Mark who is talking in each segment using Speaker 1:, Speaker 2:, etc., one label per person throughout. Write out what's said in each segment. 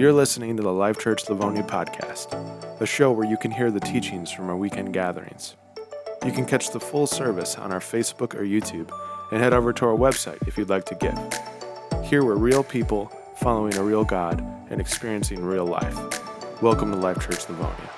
Speaker 1: You're listening to the Life Church Livonia podcast, a show where you can hear the teachings from our weekend gatherings. You can catch the full service on our Facebook or YouTube and head over to our website if you'd like to give. Here we're real people following a real God and experiencing real life. Welcome to Life Church Livonia.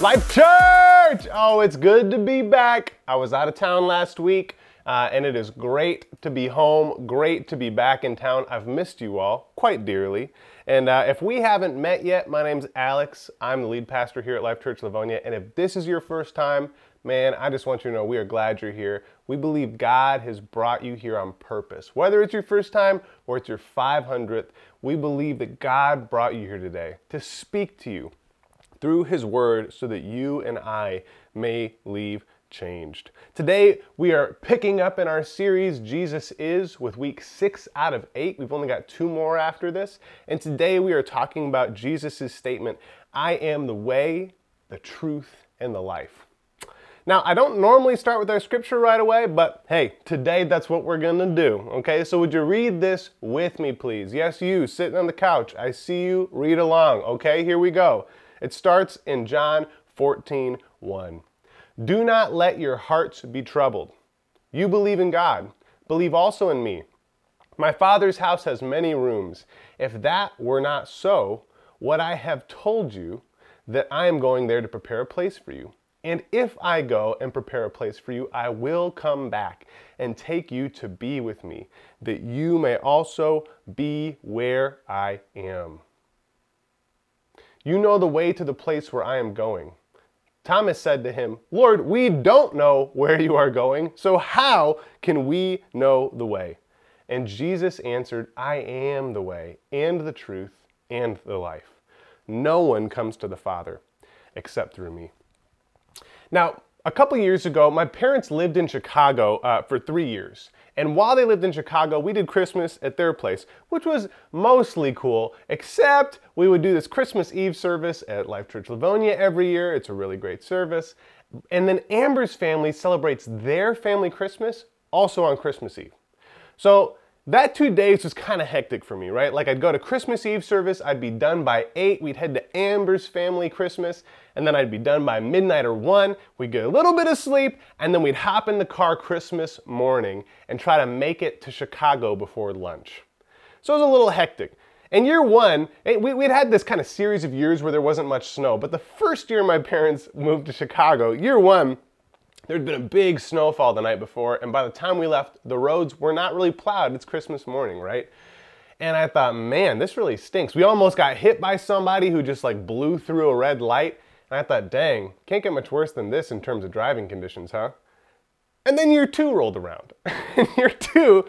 Speaker 2: Life Church! Oh, it's good to be back. I was out of town last week. Uh, and it is great to be home, great to be back in town. I've missed you all quite dearly. And uh, if we haven't met yet, my name's Alex. I'm the lead pastor here at Life Church Livonia. And if this is your first time, man, I just want you to know we are glad you're here. We believe God has brought you here on purpose. Whether it's your first time or it's your 500th, we believe that God brought you here today to speak to you through His Word so that you and I may leave changed. Today, we are picking up in our series, Jesus Is, with week six out of eight. We've only got two more after this. And today, we are talking about Jesus' statement I am the way, the truth, and the life. Now, I don't normally start with our scripture right away, but hey, today that's what we're to do. Okay, so would you read this with me, please? Yes, you sitting on the couch. I see you. Read along. Okay, here we go. It starts in John 14 1. Do not let your hearts be troubled. You believe in God, believe also in me. My Father's house has many rooms. If that were not so, what I have told you, that I am going there to prepare a place for you. And if I go and prepare a place for you, I will come back and take you to be with me, that you may also be where I am. You know the way to the place where I am going. Thomas said to him, Lord, we don't know where you are going, so how can we know the way? And Jesus answered, I am the way, and the truth, and the life. No one comes to the Father except through me. Now, a couple years ago, my parents lived in Chicago uh, for three years. And while they lived in Chicago, we did Christmas at their place, which was mostly cool, except we would do this Christmas Eve service at Life Church Livonia every year. It's a really great service. And then Amber's family celebrates their family Christmas also on Christmas Eve. So that two days was kind of hectic for me, right? Like I'd go to Christmas Eve service, I'd be done by 8, we'd head to Amber's family Christmas, and then I'd be done by midnight or 1, we'd get a little bit of sleep, and then we'd hop in the car Christmas morning and try to make it to Chicago before lunch. So it was a little hectic. In year one, eh, we'd had this kind of series of years where there wasn't much snow, but the first year my parents moved to Chicago, year one, There'd been a big snowfall the night before, and by the time we left, the roads were not really plowed. It's Christmas morning, right? And I thought, man, this really stinks. We almost got hit by somebody who just like blew through a red light. And I thought, dang, can't get much worse than this in terms of driving conditions, huh? And then year two rolled around. in year two,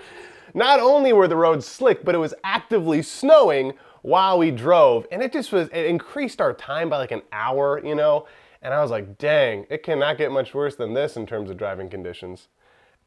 Speaker 2: not only were the roads slick, but it was actively snowing while we drove. And it just was, it increased our time by like an hour, you know? And I was like, dang, it cannot get much worse than this in terms of driving conditions.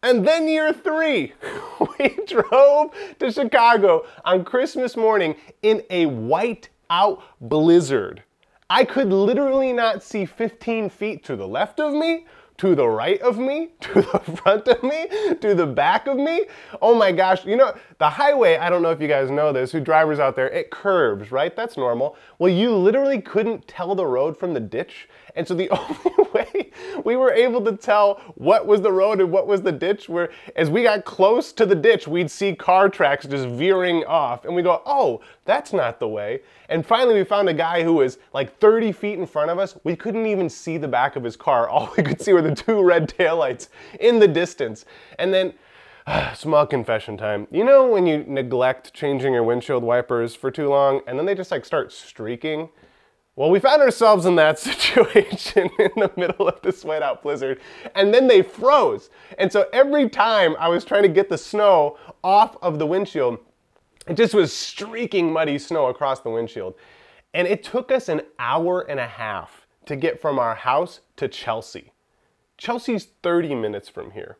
Speaker 2: And then year three, we drove to Chicago on Christmas morning in a white out blizzard. I could literally not see 15 feet to the left of me to the right of me, to the front of me, to the back of me. Oh my gosh, you know, the highway, I don't know if you guys know this, who drivers out there, it curves, right? That's normal. Well, you literally couldn't tell the road from the ditch. And so the only way we were able to tell what was the road and what was the ditch were as we got close to the ditch, we'd see car tracks just veering off. And we go, oh, that's not the way. And finally, we found a guy who was like 30 feet in front of us. We couldn't even see the back of his car. All we could see were the two red taillights in the distance. And then, small confession time. You know when you neglect changing your windshield wipers for too long and then they just like start streaking? Well, we found ourselves in that situation in the middle of this whiteout blizzard, and then they froze. And so every time I was trying to get the snow off of the windshield, it just was streaking muddy snow across the windshield. And it took us an hour and a half to get from our house to Chelsea. Chelsea's 30 minutes from here.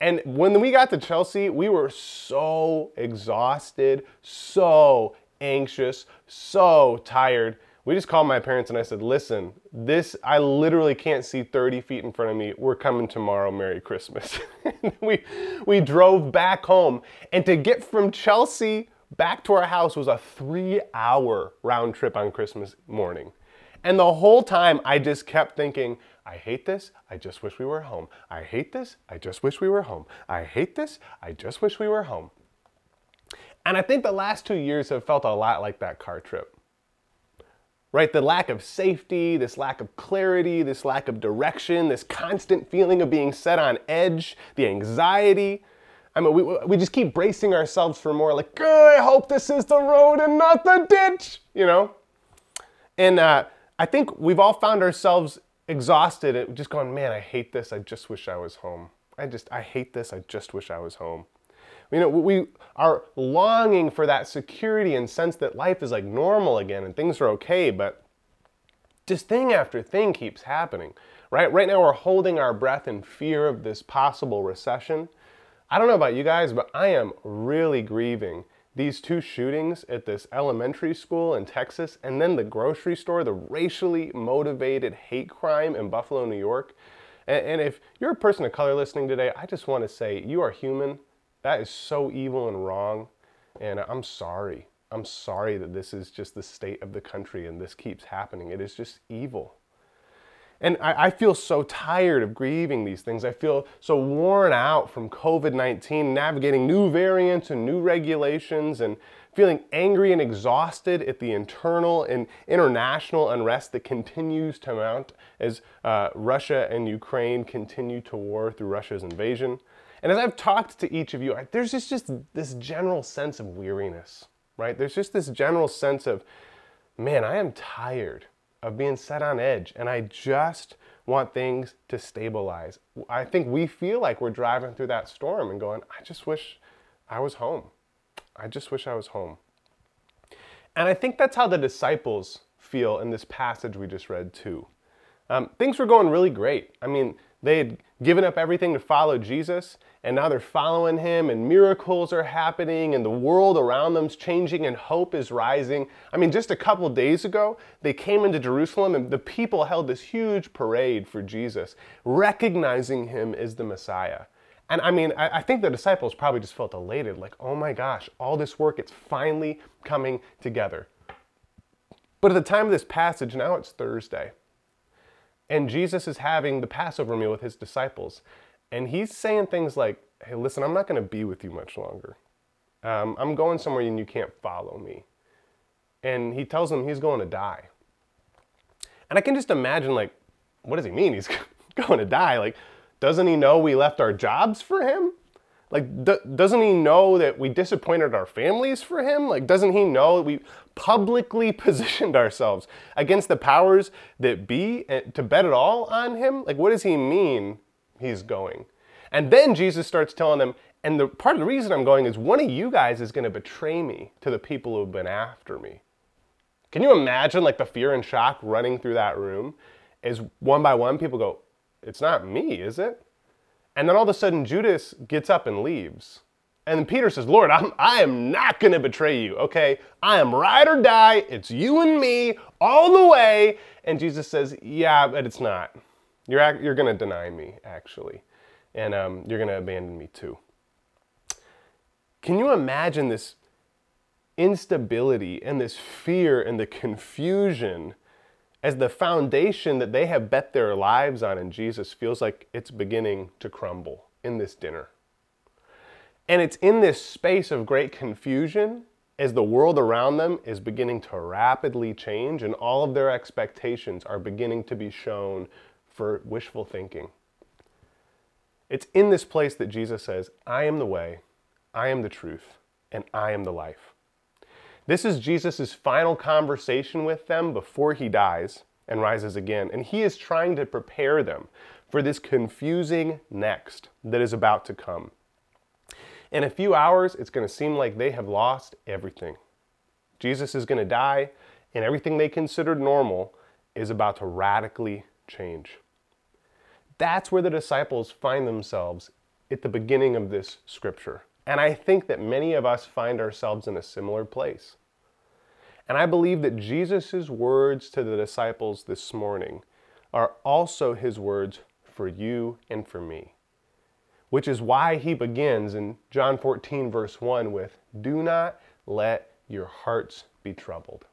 Speaker 2: And when we got to Chelsea, we were so exhausted, so anxious, so tired we just called my parents and I said, listen, this, I literally can't see 30 feet in front of me. We're coming tomorrow. Merry Christmas. we, we drove back home. And to get from Chelsea back to our house was a three hour round trip on Christmas morning. And the whole time I just kept thinking, I hate this. I just wish we were home. I hate this. I just wish we were home. I hate this. I just wish we were home. And I think the last two years have felt a lot like that car trip. Right? The lack of safety, this lack of clarity, this lack of direction, this constant feeling of being set on edge, the anxiety. I mean, we, we just keep bracing ourselves for more, like, I hope this is the road and not the ditch, you know? And uh, I think we've all found ourselves exhausted just going, man, I hate this. I just wish I was home. I just, I hate this. I just wish I was home. You know, we are longing for that security and sense that life is like normal again and things are okay, but just thing after thing keeps happening, right? Right now we're holding our breath in fear of this possible recession. I don't know about you guys, but I am really grieving these two shootings at this elementary school in Texas and then the grocery store, the racially motivated hate crime in Buffalo, New York. And, if you're a person of color listening today, I just want to say you are human. That is so evil and wrong. And I'm sorry. I'm sorry that this is just the state of the country and this keeps happening. It is just evil. And I, I, feel so tired of grieving these things. I feel so worn out from COVID 19, navigating new variants and new regulations, and feeling angry and exhausted at the internal and international unrest that continues to mount as uh, Russia and Ukraine continue to war through Russia's invasion. And as I've talked to each of you, there's just, just this general sense of weariness, right? There's just this general sense of, man, I am tired of being set on edge and I just want things to stabilize. I think we feel like we're driving through that storm and going, I just wish I was home. I just wish I was home. And I think that's how the disciples feel in this passage we just read too. Um, things were going really great. I mean, they had given up everything to follow Jesus, and now they're following him, and miracles are happening, and the world around them's changing, and hope is rising. I mean, just a couple days ago, they came into Jerusalem, and the people held this huge parade for Jesus, recognizing him as the Messiah. And I mean, I, I think the disciples probably just felt elated, like, oh my gosh, all this work, it's finally coming together. But at the time of this passage, now it's Thursday. And Jesus is having the Passover meal with his disciples. And he's saying things like, hey, listen, I'm not going to be with you much longer. Um, I'm going somewhere and you can't follow me. And he tells them he's going to die. And I can just imagine, like, what does he mean? He's going to die. Like, doesn't he know we left our jobs for him? Like, d- doesn't he know that we disappointed our families for him? Like, doesn't he know we publicly positioned ourselves against the powers that be eh, to bet it all on him? Like, what does he mean he's going? And then Jesus starts telling them, and the part of the reason I'm going is one of you guys is going to betray me to the people who have been after me. Can you imagine like the fear and shock running through that room as one by one people go, It's not me, is it? And then all of a sudden, Judas gets up and leaves. And Peter says, Lord, I'm, I am not going to betray you, okay? I am ride or die. It's you and me all the way. And Jesus says, Yeah, but it's not. You're, you're going to deny me, actually. And um, you're going to abandon me too. Can you imagine this instability and this fear and the confusion as the foundation that they have bet their lives on in Jesus feels like it's beginning to crumble in this dinner. And it's in this space of great confusion as the world around them is beginning to rapidly change and all of their expectations are beginning to be shown for wishful thinking. It's in this place that Jesus says, I am the way, I am the truth, and I am the life. This is Jesus' final conversation with them before he dies and rises again. And he is trying to prepare them for this confusing next that is about to come. In a few hours, it's going to seem like they have lost everything. Jesus is going to die, and everything they considered normal is about to radically change. That's where the disciples find themselves at the beginning of this scripture. And I think that many of us find ourselves in a similar place. And I believe that Jesus' words to the disciples this morning are also his words for you and for me. Which is why he begins in John 14, verse 1 with, Do not let your hearts be troubled.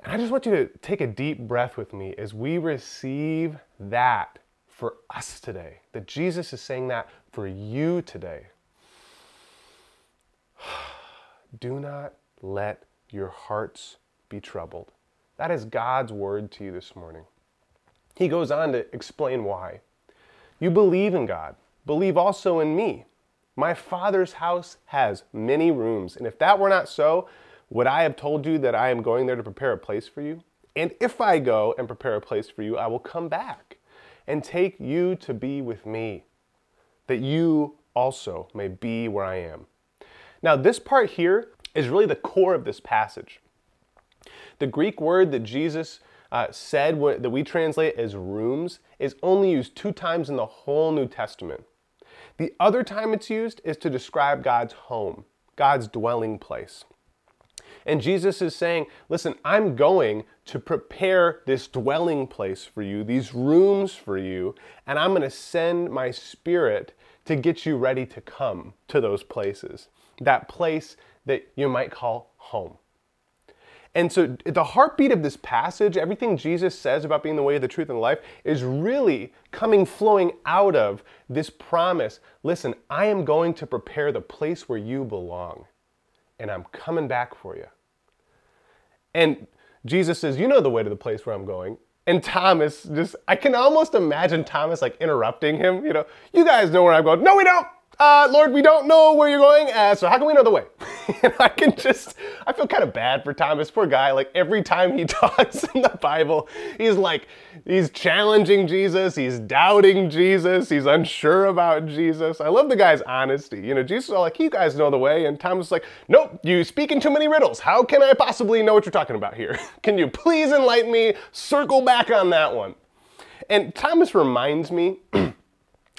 Speaker 2: And I just want you to take a deep breath with me as we receive that for us today. That Jesus is saying that for you today. Do not let your hearts be troubled. That is God's word to you this morning. He goes on to explain why. You believe in God, believe also in me. My Father's house has many rooms, and if that were not so, would I have told you that I am going there to prepare a place for you? And if I go and prepare a place for you, I will come back and take you to be with me, that you also may be where I am. Now, this part here is really the core of this passage. The Greek word that Jesus uh, said that we translate as rooms is only used two times in the whole New Testament. The other time it's used is to describe God's home, God's dwelling place. And Jesus is saying, Listen, I'm going to prepare this dwelling place for you, these rooms for you, and I'm going to send my spirit to get you ready to come to those places. That place that you might call home. And so, the heartbeat of this passage, everything Jesus says about being the way, the truth, and the life, is really coming, flowing out of this promise listen, I am going to prepare the place where you belong, and I'm coming back for you. And Jesus says, You know the way to the place where I'm going. And Thomas just, I can almost imagine Thomas like interrupting him. You know, you guys know where I'm going. No, we don't uh, Lord, we don't know where you're going, uh, so how can we know the way? and I can just, I feel kind of bad for Thomas, poor guy. Like every time he talks in the Bible, he's like, he's challenging Jesus, he's doubting Jesus, he's unsure about Jesus. I love the guy's honesty. You know, Jesus is all like, you guys know the way. And Thomas is like, nope, you speak in too many riddles. How can I possibly know what you're talking about here? can you please enlighten me? Circle back on that one. And Thomas reminds me,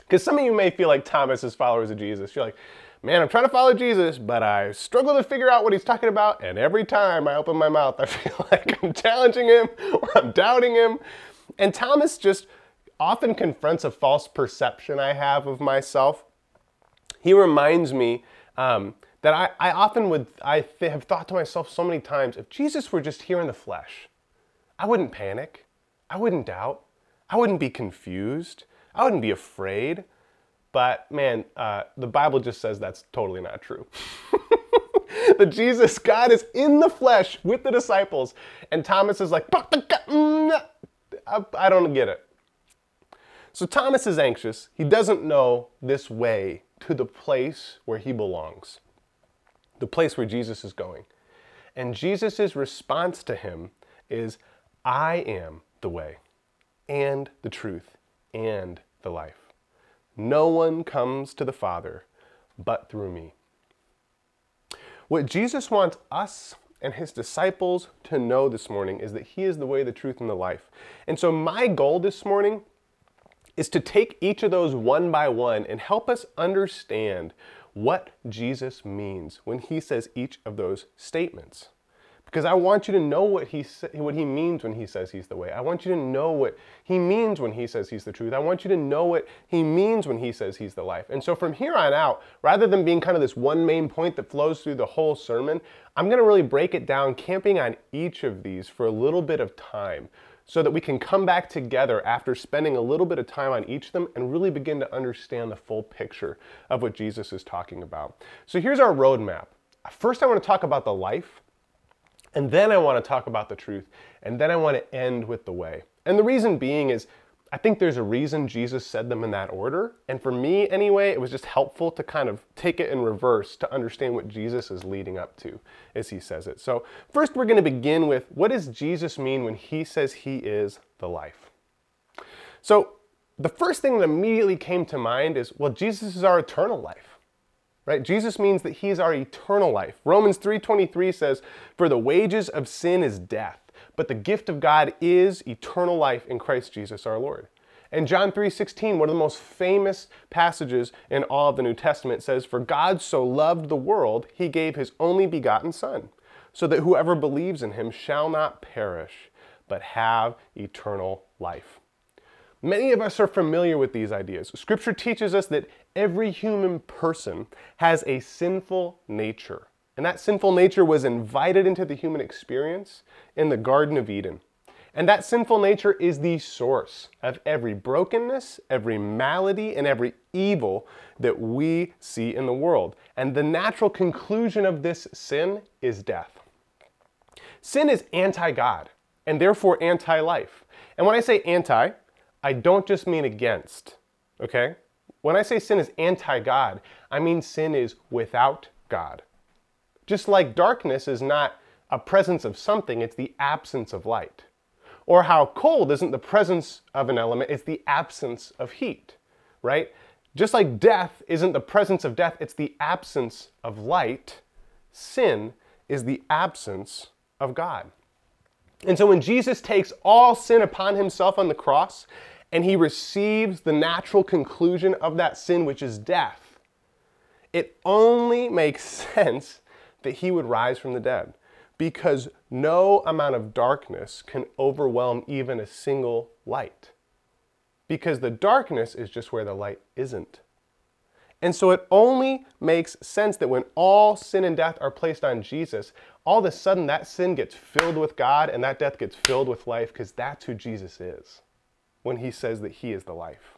Speaker 2: Because some of you may feel like Thomas is followers of Jesus. You're like, man, I'm trying to follow Jesus, but I struggle to figure out what he's talking about. And every time I open my mouth, I feel like I'm challenging him or I'm doubting him. And Thomas just often confronts a false perception I have of myself. He reminds me um, that I, I, often would, I th- have thought to myself so many times, if Jesus were just here in the flesh, I wouldn't panic. I wouldn't doubt. I wouldn't be confused. I wouldn't be afraid. But man, uh, the Bible just says that's totally not true. that Jesus, God, is in the flesh with the disciples, and Thomas is like, mm, I don't get it. So Thomas is anxious. He doesn't know this way to the place where he belongs, the place where Jesus is going. And Jesus' response to him is, I am the way and the truth and the life. No one comes to the Father but through me. What Jesus wants us and his disciples to know this morning is that he is the way, the truth, and the life. And so, my goal this morning is to take each of those one by one and help us understand what Jesus means when he says each of those statements because I want you to know what he what he means when he says he's the way. I want you to know what he means when he says he's the truth. I want you to know what he means when he says he's the life. And so from here on out, rather than being kind of this one main point that flows through the whole sermon, I'm going to really break it down camping on each of these for a little bit of time so that we can come back together after spending a little bit of time on each of them and really begin to understand the full picture of what Jesus is talking about. So here's our roadmap. First, I want to talk about the life and then I want to talk about the truth. And then I want to end with the way. And the reason being is I think there's a reason Jesus said them in that order. And for me, anyway, it was just helpful to kind of take it in reverse to understand what Jesus is leading up to as he says it. So, first, we're going to begin with what does Jesus mean when he says he is the life? So, the first thing that immediately came to mind is well, Jesus is our eternal life right? Jesus means that he's our eternal life. Romans 3:23 says, "For the wages of sin is death, but the gift of God is eternal life in Christ Jesus our Lord." And John 3:16, one of the most famous passages in all of the New Testament says, "For God so loved the world, he gave his only begotten son, so that whoever believes in him shall not perish, but have eternal life." Many of us are familiar with these ideas. Scripture teaches us that every human person has a sinful nature And that sinful nature was invited into the human experience in the Garden of Eden. And that sinful nature is the source of every brokenness, every malady, and every evil that we see in the world. And the natural conclusion of this sin is death. Sin is anti God and therefore anti life. And when I say anti, I don't just mean against, okay? When I say sin is anti God, I mean sin is without God. Just like darkness is not a presence of something, it's the absence of light. Or how cold isn't the presence of an element, it's the absence of heat, right? Just like death isn't the presence of death, it's the absence of light, sin is the absence of God. And so when Jesus takes all sin upon himself on the cross and he receives the natural conclusion of that sin, which is death, it only makes sense that he would rise from the dead because no amount of darkness can overwhelm even a single light. Because the darkness is just where the light isn't. And so it only makes sense that when all sin and death are placed on Jesus, all of a sudden that sin gets filled with God and that death gets filled with life because that's who Jesus is when he says that he is the life.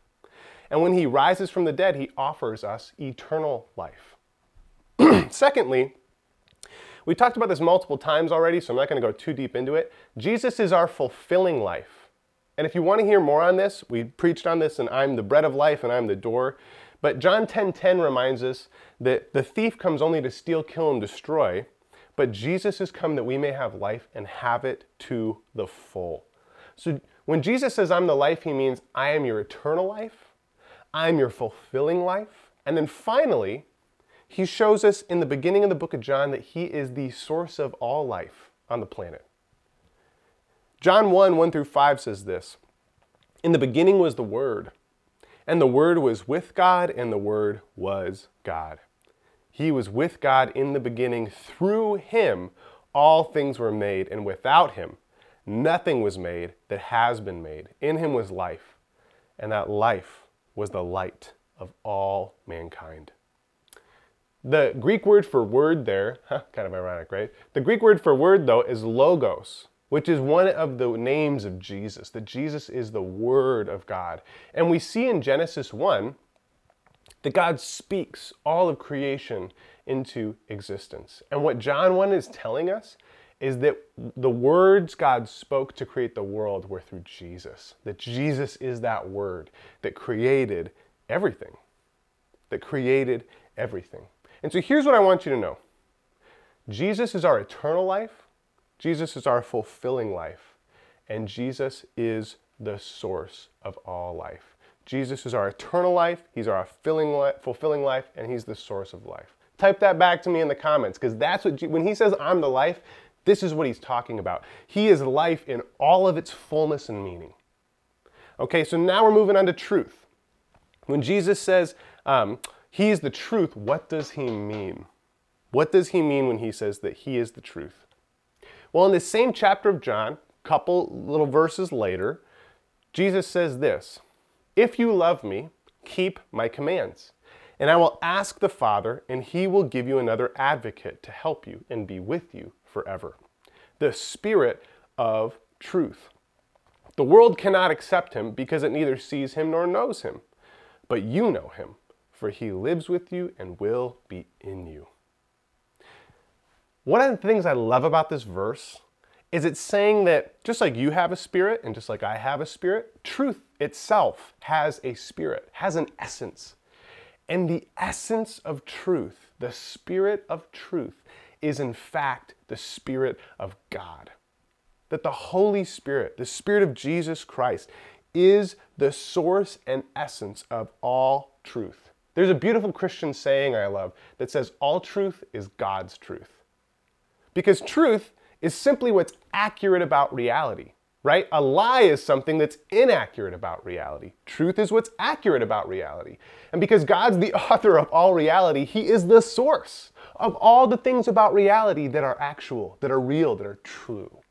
Speaker 2: And when he rises from the dead, he offers us eternal life. Secondly, we talked about this multiple times already, so I'm not going to go too deep into it. Jesus is our fulfilling life. And if you want to hear more on this, we preached on this and I'm the bread of life and I'm the door. But John 10:10 10, 10 reminds us that the thief comes only to steal, kill and destroy, but Jesus has come that we may have life and have it to the full. So when Jesus says I'm the life, he means I am your eternal life. I'm your fulfilling life. And then finally, he shows us in the beginning of the book of John that he is the source of all life on the planet. John 1 1 through 5 says this In the beginning was the Word, and the Word was with God, and the Word was God. He was with God in the beginning. Through him, all things were made, and without him, nothing was made that has been made. In him was life, and that life was the light of all mankind. The Greek word for word there, huh, kind of ironic, right? The Greek word for word, though, is logos, which is one of the names of Jesus, that Jesus is the Word of God. And we see in Genesis 1 that God speaks all of creation into existence. And what John 1 is telling us is that the words God spoke to create the world were through Jesus, that Jesus is that word that created everything, that created everything. And so here's what I want you to know Jesus is our eternal life, Jesus is our fulfilling life, and Jesus is the source of all life. Jesus is our eternal life, He's our fulfilling life, and He's the source of life. Type that back to me in the comments because that's what, when He says, I'm the life, this is what He's talking about. He is life in all of its fullness and meaning. Okay, so now we're moving on to truth. When Jesus says, um, he is the truth, what does he mean? What does he mean when he says that he is the truth? Well, in the same chapter of John, a couple little verses later, Jesus says this If you love me, keep my commands. And I will ask the Father, and he will give you another advocate to help you and be with you forever. The Spirit of truth. The world cannot accept him because it neither sees him nor knows him. But you know him for he lives with you and will be in you. One of the things I love about this verse is it's saying that just like you have a spirit and just like I have a spirit, truth itself has a spirit, has an essence. And the essence of truth, the spirit of truth, is in fact the spirit of God. That the Holy Spirit, the spirit of Jesus Christ, is the source and essence of all truth. There's a beautiful Christian saying I love that says, All truth is God's truth. Because truth is simply what's accurate about reality, right? A lie is something that's inaccurate about reality. Truth is what's accurate about reality. And because God's the author of all reality, He is the source of all the things about reality that are actual, that are real, that are true.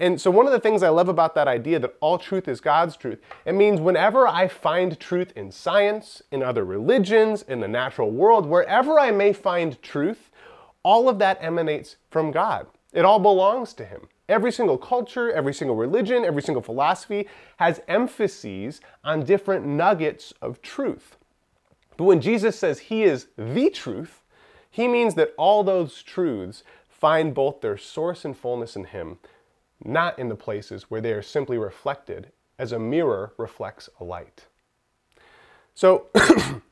Speaker 2: And so, one of the things I love about that idea that all truth is God's truth, it means whenever I find truth in science, in other religions, in the natural world, wherever I may find truth, all of that emanates from God. It all belongs to Him. Every single culture, every single religion, every single philosophy has emphases on different nuggets of truth. But when Jesus says He is the truth, He means that all those truths find both their source and fullness in Him, not in the places where they are simply reflected as a mirror reflects a light. So,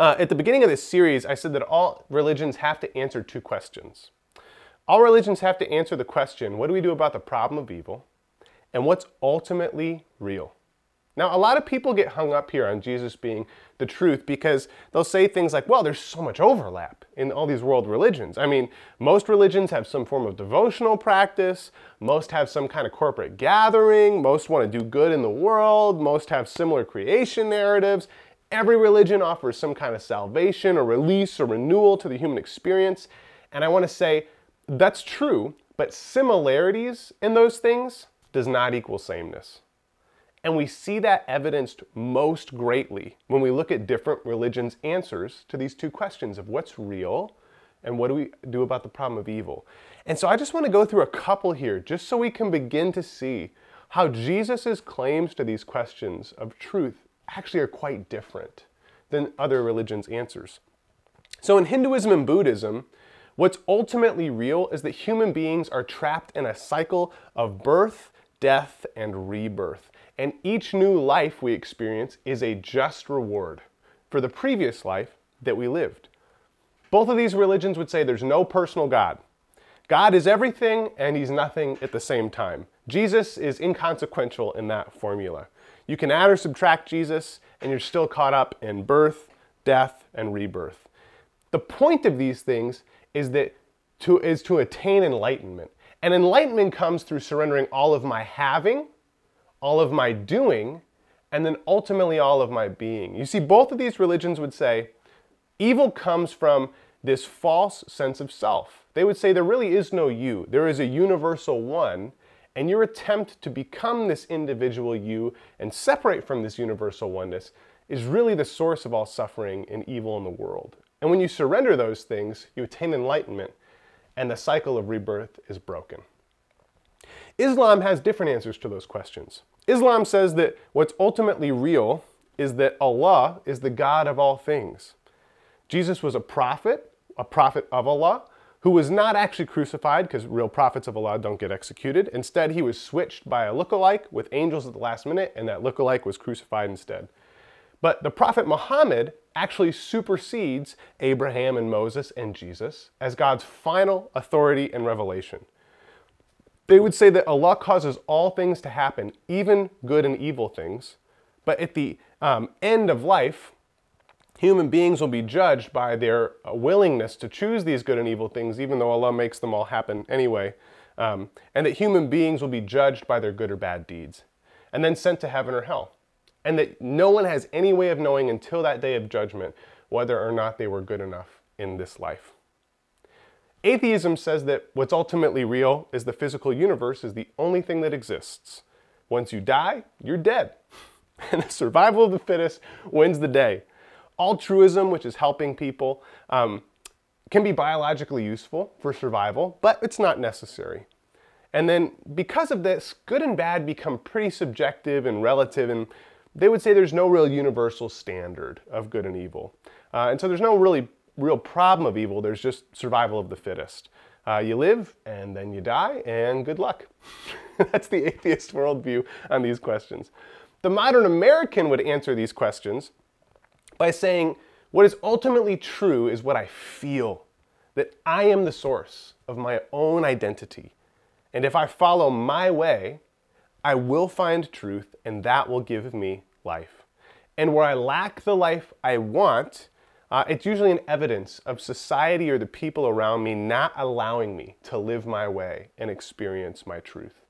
Speaker 2: uh, at the beginning of this series, I said that all religions have to answer two questions. All religions have to answer the question what do we do about the problem of evil? And what's ultimately real? Now, a lot of people get hung up here on Jesus being the truth because they'll say things like, well, there's so much overlap in all these world religions. I mean, most religions have some form of devotional practice, most have some kind of corporate gathering, most want to do good in the world, most have similar creation narratives. Every religion offers some kind of salvation or release or renewal to the human experience. And I want to say that's true, but similarities in those things does not equal sameness. And we see that evidenced most greatly when we look at different religions' answers to these two questions of what's real and what do we do about the problem of evil. And so I just want to go through a couple here just so we can begin to see how Jesus' claims to these questions of truth actually are quite different than other religions' answers. So in Hinduism and Buddhism, what's ultimately real is that human beings are trapped in a cycle of birth, death, and rebirth. And each new life we experience is a just reward for the previous life that we lived. Both of these religions would say there's no personal God. God is everything and he's nothing at the same time. Jesus is inconsequential in that formula. You can add or subtract Jesus and you're still caught up in birth, death, and rebirth. The point of these things is that to, is to attain enlightenment. And enlightenment comes through surrendering all of my having all of my doing, and then ultimately all of my being. You see, both of these religions would say evil comes from this false sense of self. They would say there really is no you, there is a universal one, and your attempt to become this individual you and separate from this universal oneness is really the source of all suffering and evil in the world. And when you surrender those things, you attain enlightenment, and the cycle of rebirth is broken. Islam has different answers to those questions. Islam says that what's ultimately real is that Allah is the God of all things. Jesus was a prophet, a prophet of Allah, who was not actually crucified because real prophets of Allah don't get executed. Instead, he was switched by a lookalike with angels at the last minute, and that lookalike was crucified instead. But the prophet Muhammad actually supersedes Abraham and Moses and Jesus as God's final authority and revelation. They would say that Allah causes all things to happen, even good and evil things. But at the um, end of life, human beings will be judged by their uh, willingness to choose these good and evil things, even though Allah makes them all happen anyway. Um, and that human beings will be judged by their good or bad deeds, and then sent to heaven or hell. And that no one has any way of knowing until that day of judgment whether or not they were good enough in this life. Atheism says that what's ultimately real is the physical universe is the only thing that exists. Once you die, you're dead. And the survival of the fittest wins the day. Altruism, which is helping people, um, can be biologically useful for survival, but it's not necessary. And then because of this, good and bad become pretty subjective and relative, and they would say there's no real universal standard of good and evil. Uh, and so there's no really real problem of evil. There's just survival of the fittest. Uh, you live and then you die, and good luck. That's the atheist worldview on these questions. The modern American would answer these questions by saying, What is ultimately true is what I feel, that I am the source of my own identity. And if I follow my way, I will find truth, and that will give me life. And where I lack the life I want, uh, it's usually an evidence of society or the people around me not allowing me to live my way and experience my truth.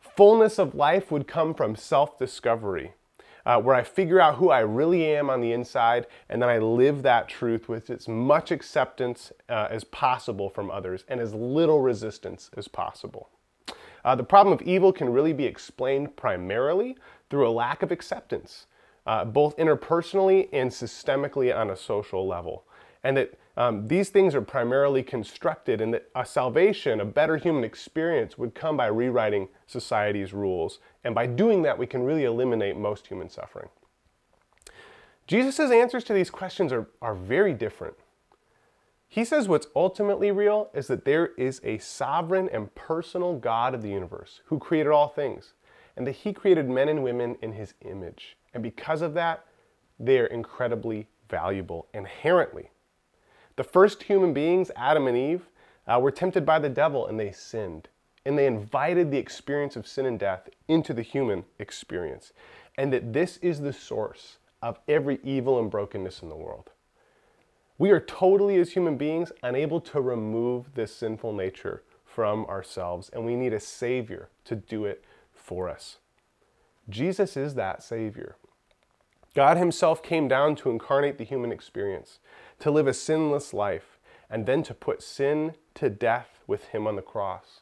Speaker 2: Fullness of life would come from self discovery, uh, where I figure out who I really am on the inside and then I live that truth with as much acceptance uh, as possible from others and as little resistance as possible. Uh, the problem of evil can really be explained primarily through a lack of acceptance uh, both interpersonally and systemically on a social level. And that Um, these things are primarily constructed, and that a salvation, a better human experience, would come by rewriting society's rules. And by doing that, we can really eliminate most human suffering. Jesus' answers to these questions are, are very different. He says what's ultimately real is that there is a sovereign and personal God of the universe who created all things, and that He created men and women in His image. And because of that, they are incredibly valuable inherently. The first human beings, Adam and Eve, uh, were tempted by the devil and they sinned. And they invited the experience of sin and death into the human experience. And that this is the source of every evil and brokenness in the world. We are totally, as human beings, unable to remove this sinful nature from ourselves, and we need a Savior to do it for us. Jesus is that Savior. God Himself came down to incarnate the human experience to live a sinless life, and then to put sin to death with him on the cross.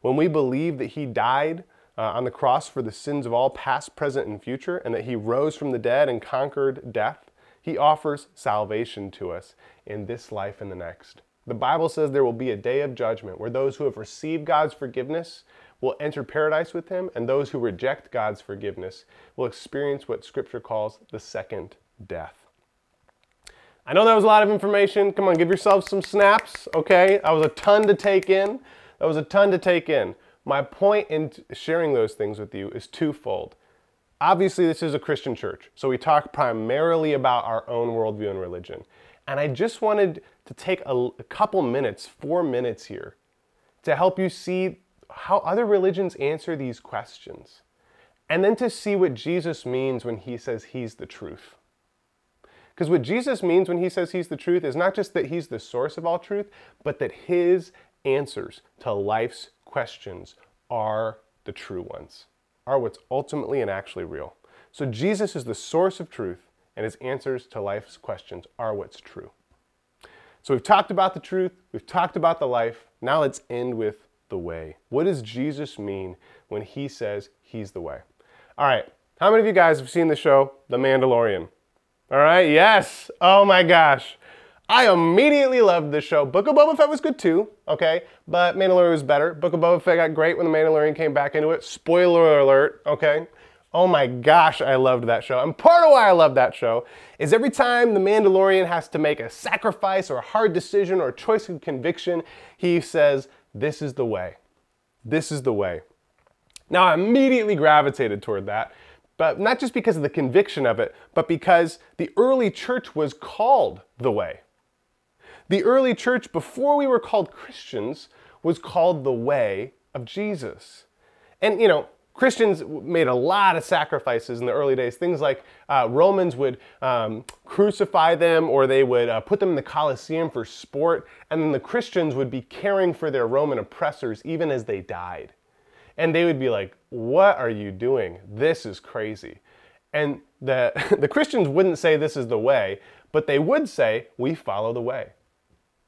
Speaker 2: When we believe that he died uh, on the cross for the sins of all past, present, and future, and that he rose from the dead and conquered death, he offers salvation to us in this life and the next. The Bible says there will be a day of judgment where those who have received God's forgiveness will enter paradise with him, and those who reject God's forgiveness will experience what Scripture calls the second death. I know that was a lot of information. Come on, give yourself some snaps, okay? That was a ton to take in. That was a ton to take in. My point in sharing those things with you is twofold. Obviously, this is a Christian church, so we talk primarily about our own worldview and religion. And I just wanted to take a, a couple minutes, four minutes here, to help you see how other religions answer these questions. And then to see what Jesus means when he says he's the truth. Because what Jesus means when he says he's the truth is not just that he's the source of all truth, but that his answers to life's questions are the true ones, are what's ultimately and actually real. So Jesus is the source of truth, and his answers to life's questions are what's true. So we've talked about the truth, we've talked about the life. Now let's end with the way. What does Jesus mean when he says he's the way? All right, how many of you guys have seen the show The Mandalorian? All right, yes. Oh my gosh. I immediately loved this show. Book of Boba Fett was good too, okay? But Mandalorian was better. Book of Boba Fett got great when the Mandalorian came back into it. Spoiler alert, okay? Oh my gosh, I loved that show. And part of why I love that show is every time the Mandalorian has to make a sacrifice or a hard decision or a choice of conviction, he says, This is the way. This is the way. Now, I immediately gravitated toward that but not just because of the conviction of it, but because the early church was called the way. The early church, before we were called Christians, was called the way of Jesus. And, you know, Christians made a lot of sacrifices in the early days. Things like uh, Romans would um, crucify them or they would uh, put them in the Colosseum for sport, and then the Christians would be caring for their Roman oppressors even as they died. And they would be like, What are you doing? This is crazy. And the, the Christians wouldn't say this is the way, but they would say, We follow the way.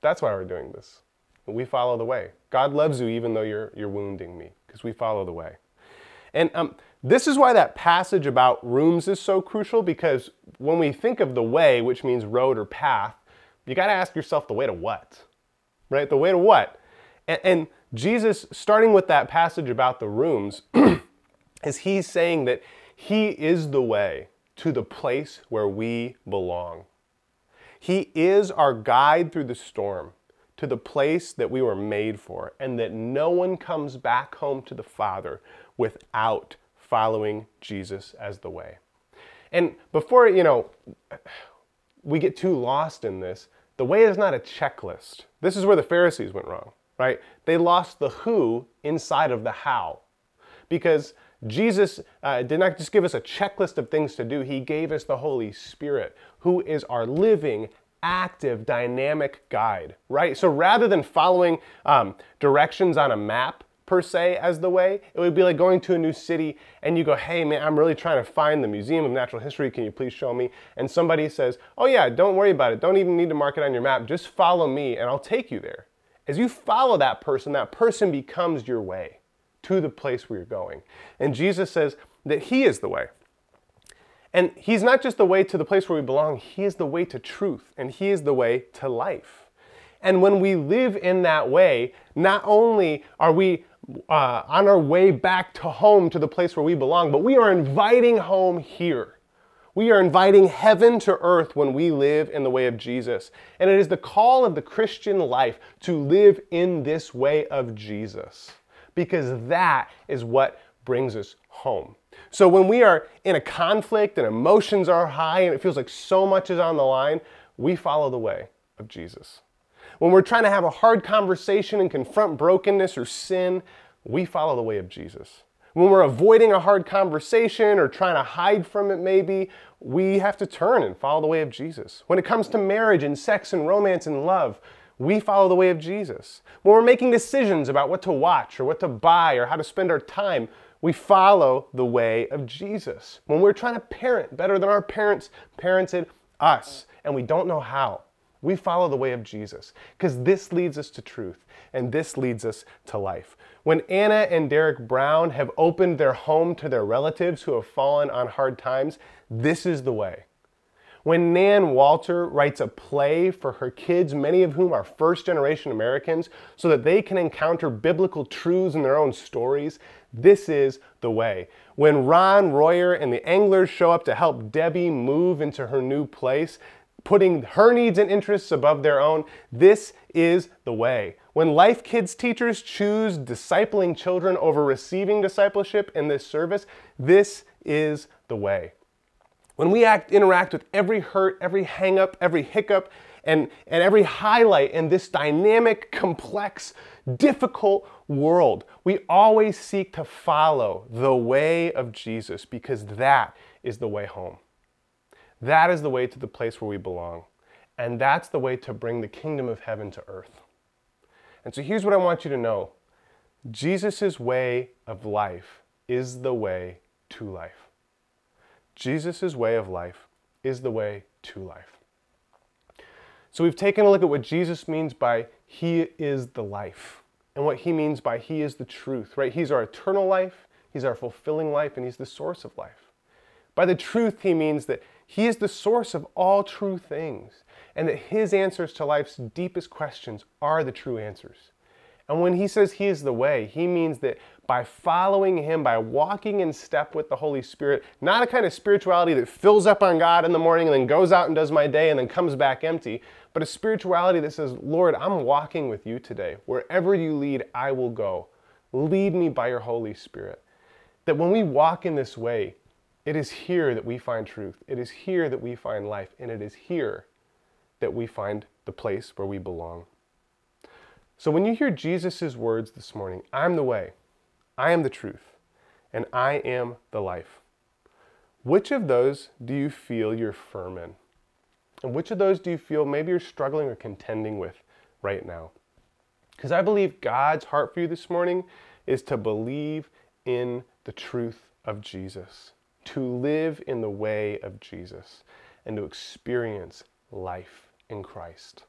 Speaker 2: That's why we're doing this. We follow the way. God loves you even though you're, you're wounding me, because we follow the way. And um, this is why that passage about rooms is so crucial, because when we think of the way, which means road or path, you got to ask yourself the way to what? Right? The way to what? And, and Jesus, starting with that passage about the rooms, is he's saying that he is the way to the place where we belong. He is our guide through the storm to the place that we were made for, and that no one comes back home to the Father without following Jesus as the way. And before, you know, we get too lost in this, the way is not a checklist. This is where the Pharisees went wrong right? They lost the who inside of the how. Because Jesus uh, did not just give us a checklist of things to do, He gave us the Holy Spirit, who is our living, active, dynamic guide, right? So rather than following um, directions on a map, per se as the way. It would be like going to a new city and you go, hey man, I'm really trying to find the Museum of Natural History. Can you please show me? And somebody says, oh yeah, don't worry about it. Don't even need to mark it on your map. Just follow me and I'll take you there. As you follow that person, that person becomes your way to the place where you're going. And Jesus says that He is the way. And He's not just the way to the place where we belong, He is the way to truth, and He is the way to life. And when we live in that way, not only are we uh, on our way back to home, to the place where we belong, but we are inviting home here. We are inviting heaven to earth when we live in the way of Jesus. And it is the call of the Christian life to live in this way of Jesus, because that is what brings us home. So when we are in a conflict and emotions are high and it feels like so much is on the line, we follow the way of Jesus. When we're trying to have a hard conversation and confront brokenness or sin, we follow the way of Jesus. When we're avoiding a hard conversation or trying to hide from it, maybe, we have to turn and follow the way of Jesus. When it comes to marriage and sex and romance and love, we follow the way of Jesus. When we're making decisions about what to watch or what to buy or how to spend our time, we follow the way of Jesus. When we're trying to parent better than our parents parented us and we don't know how, we follow the way of Jesus because this leads us to truth and this leads us to life. When Anna and Derek Brown have opened their home to their relatives who have fallen on hard times, this is the way. When Nan Walter writes a play for her kids, many of whom are first generation Americans, so that they can encounter biblical truths in their own stories, this is the way. When Ron Royer and the Anglers show up to help Debbie move into her new place, putting her needs and interests above their own. This is the way. When Life Kids teachers choose discipling children over receiving discipleship in this service, this is the way. When we act, interact with every hurt, every hangup, every hiccup, and, and every highlight in this dynamic, complex, difficult world, we always seek to follow the way of Jesus because that is the way home. That is the way to the place where we belong. And that's the way to bring the kingdom of heaven to earth. And so here's what I want you to know Jesus' way of life is the way to life. Jesus' way of life is the way to life. So we've taken a look at what Jesus means by He is the life and what He means by He is the truth, right? He's our eternal life, He's our fulfilling life, and He's the source of life. By the truth, He means that he is the source of all true things, and that His answers to life's deepest questions are the true answers. And when He says He is the way, He means that by following Him, by walking in step with the Holy Spirit, not a kind of spirituality that fills up on God in the morning and then goes out and does my day and then comes back empty, but a spirituality that says, Lord, I'm walking with you today. Wherever you lead, I will go. Lead me by your Holy Spirit. That when we walk in this way, it is here that we find truth. It is here that we find life. And it is here that we find the place where we belong. So when you hear Jesus' words this morning, I'm the way, I am the truth, and I am the life, which of those do you feel you're firm in? And which of those do you feel maybe you're struggling or contending with right now? Because I believe God's heart for you this morning is to believe in the truth of Jesus to live in the way of Jesus and to experience life in Christ.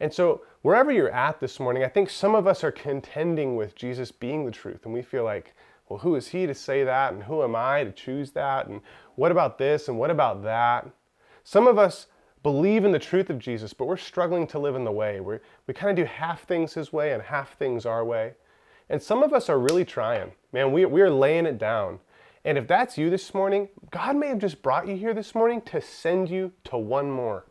Speaker 2: And so, wherever you're at this morning, I think some of us are contending with Jesus being the truth, and we feel like, well, who is he to say that? And who am I to choose that? And what about this? And what about that? Some of us believe in the truth of Jesus, but we're struggling to live in the way. we we kind of do half things his way and half things our way. And some of us are really trying. Man, we, we are laying it down. And if that's you this morning, God may have just brought you here this morning to send you to one more.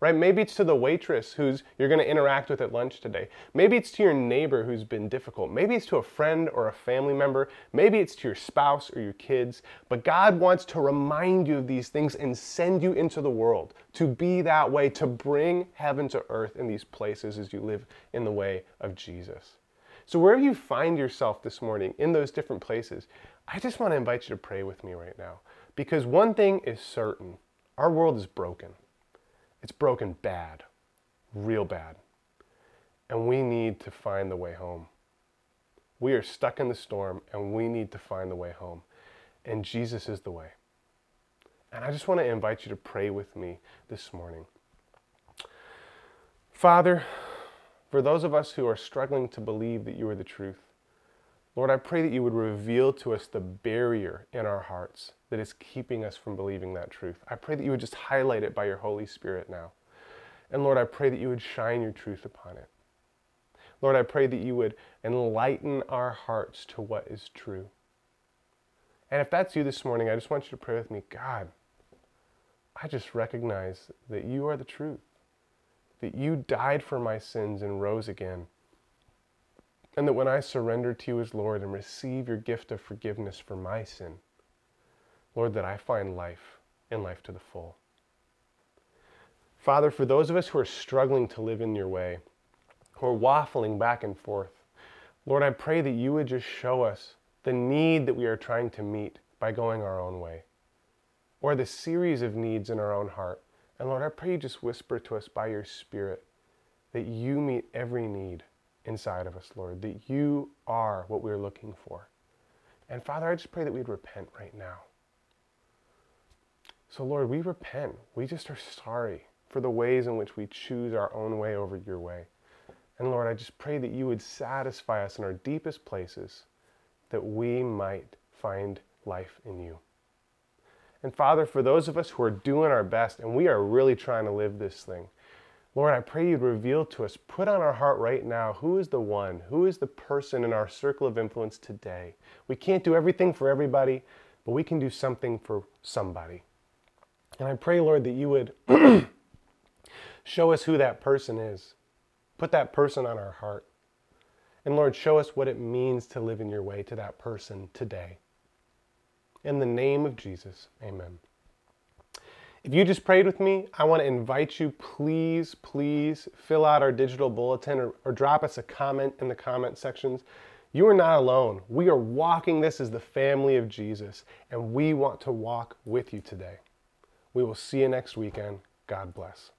Speaker 2: Right? Maybe it's to the waitress who's you're going to interact with at lunch today. Maybe it's to your neighbor who's been difficult. Maybe it's to a friend or a family member. Maybe it's to your spouse or your kids. But God wants to remind you of these things and send you into the world to be that way, to bring heaven to earth in these places as you live in the way of Jesus. So, wherever you find yourself this morning in those different places, I just want to invite you to pray with me right now. Because one thing is certain our world is broken. It's broken bad, real bad. And we need to find the way home. We are stuck in the storm and we need to find the way home. And Jesus is the way. And I just want to invite you to pray with me this morning. Father, for those of us who are struggling to believe that you are the truth, Lord, I pray that you would reveal to us the barrier in our hearts that is keeping us from believing that truth. I pray that you would just highlight it by your Holy Spirit now. And Lord, I pray that you would shine your truth upon it. Lord, I pray that you would enlighten our hearts to what is true. And if that's you this morning, I just want you to pray with me God, I just recognize that you are the truth, that you died for my sins and rose again. And that when I surrender to you as Lord and receive your gift of forgiveness for my sin, Lord, that I find life and life to the full. Father, for those of us who are struggling to live in your way, who are waffling back and forth, Lord, I pray that you would just show us the need that we are trying to meet by going our own way, or the series of needs in our own heart. And Lord, I pray you just whisper to us by your Spirit that you meet every need inside of us, Lord, that you are what we're looking for. And Father, I just pray that we'd repent right now. So, Lord, we repent. We just are sorry for the ways in which we choose our own way over your way. And Lord, I just pray that you would satisfy us in our deepest places that we might find life in you. And Father, for those of us who are doing our best and we are really trying to live this thing, Lord, I pray you'd reveal to us, put on our heart right now, who is the one, who is the person in our circle of influence today. We can't do everything for everybody, but we can do something for somebody. And I pray, Lord, that you would show us who that person is. Put that person on our heart. And Lord, show us what it means to live in your way to that person today. In the name of Jesus, amen. If you just prayed with me, I want to invite you, please, please fill out our digital bulletin or, or, drop us a comment in the comment sections. You are not alone. We are walking this as the family of Jesus, and we want to walk with you today. We will see you next weekend. God bless.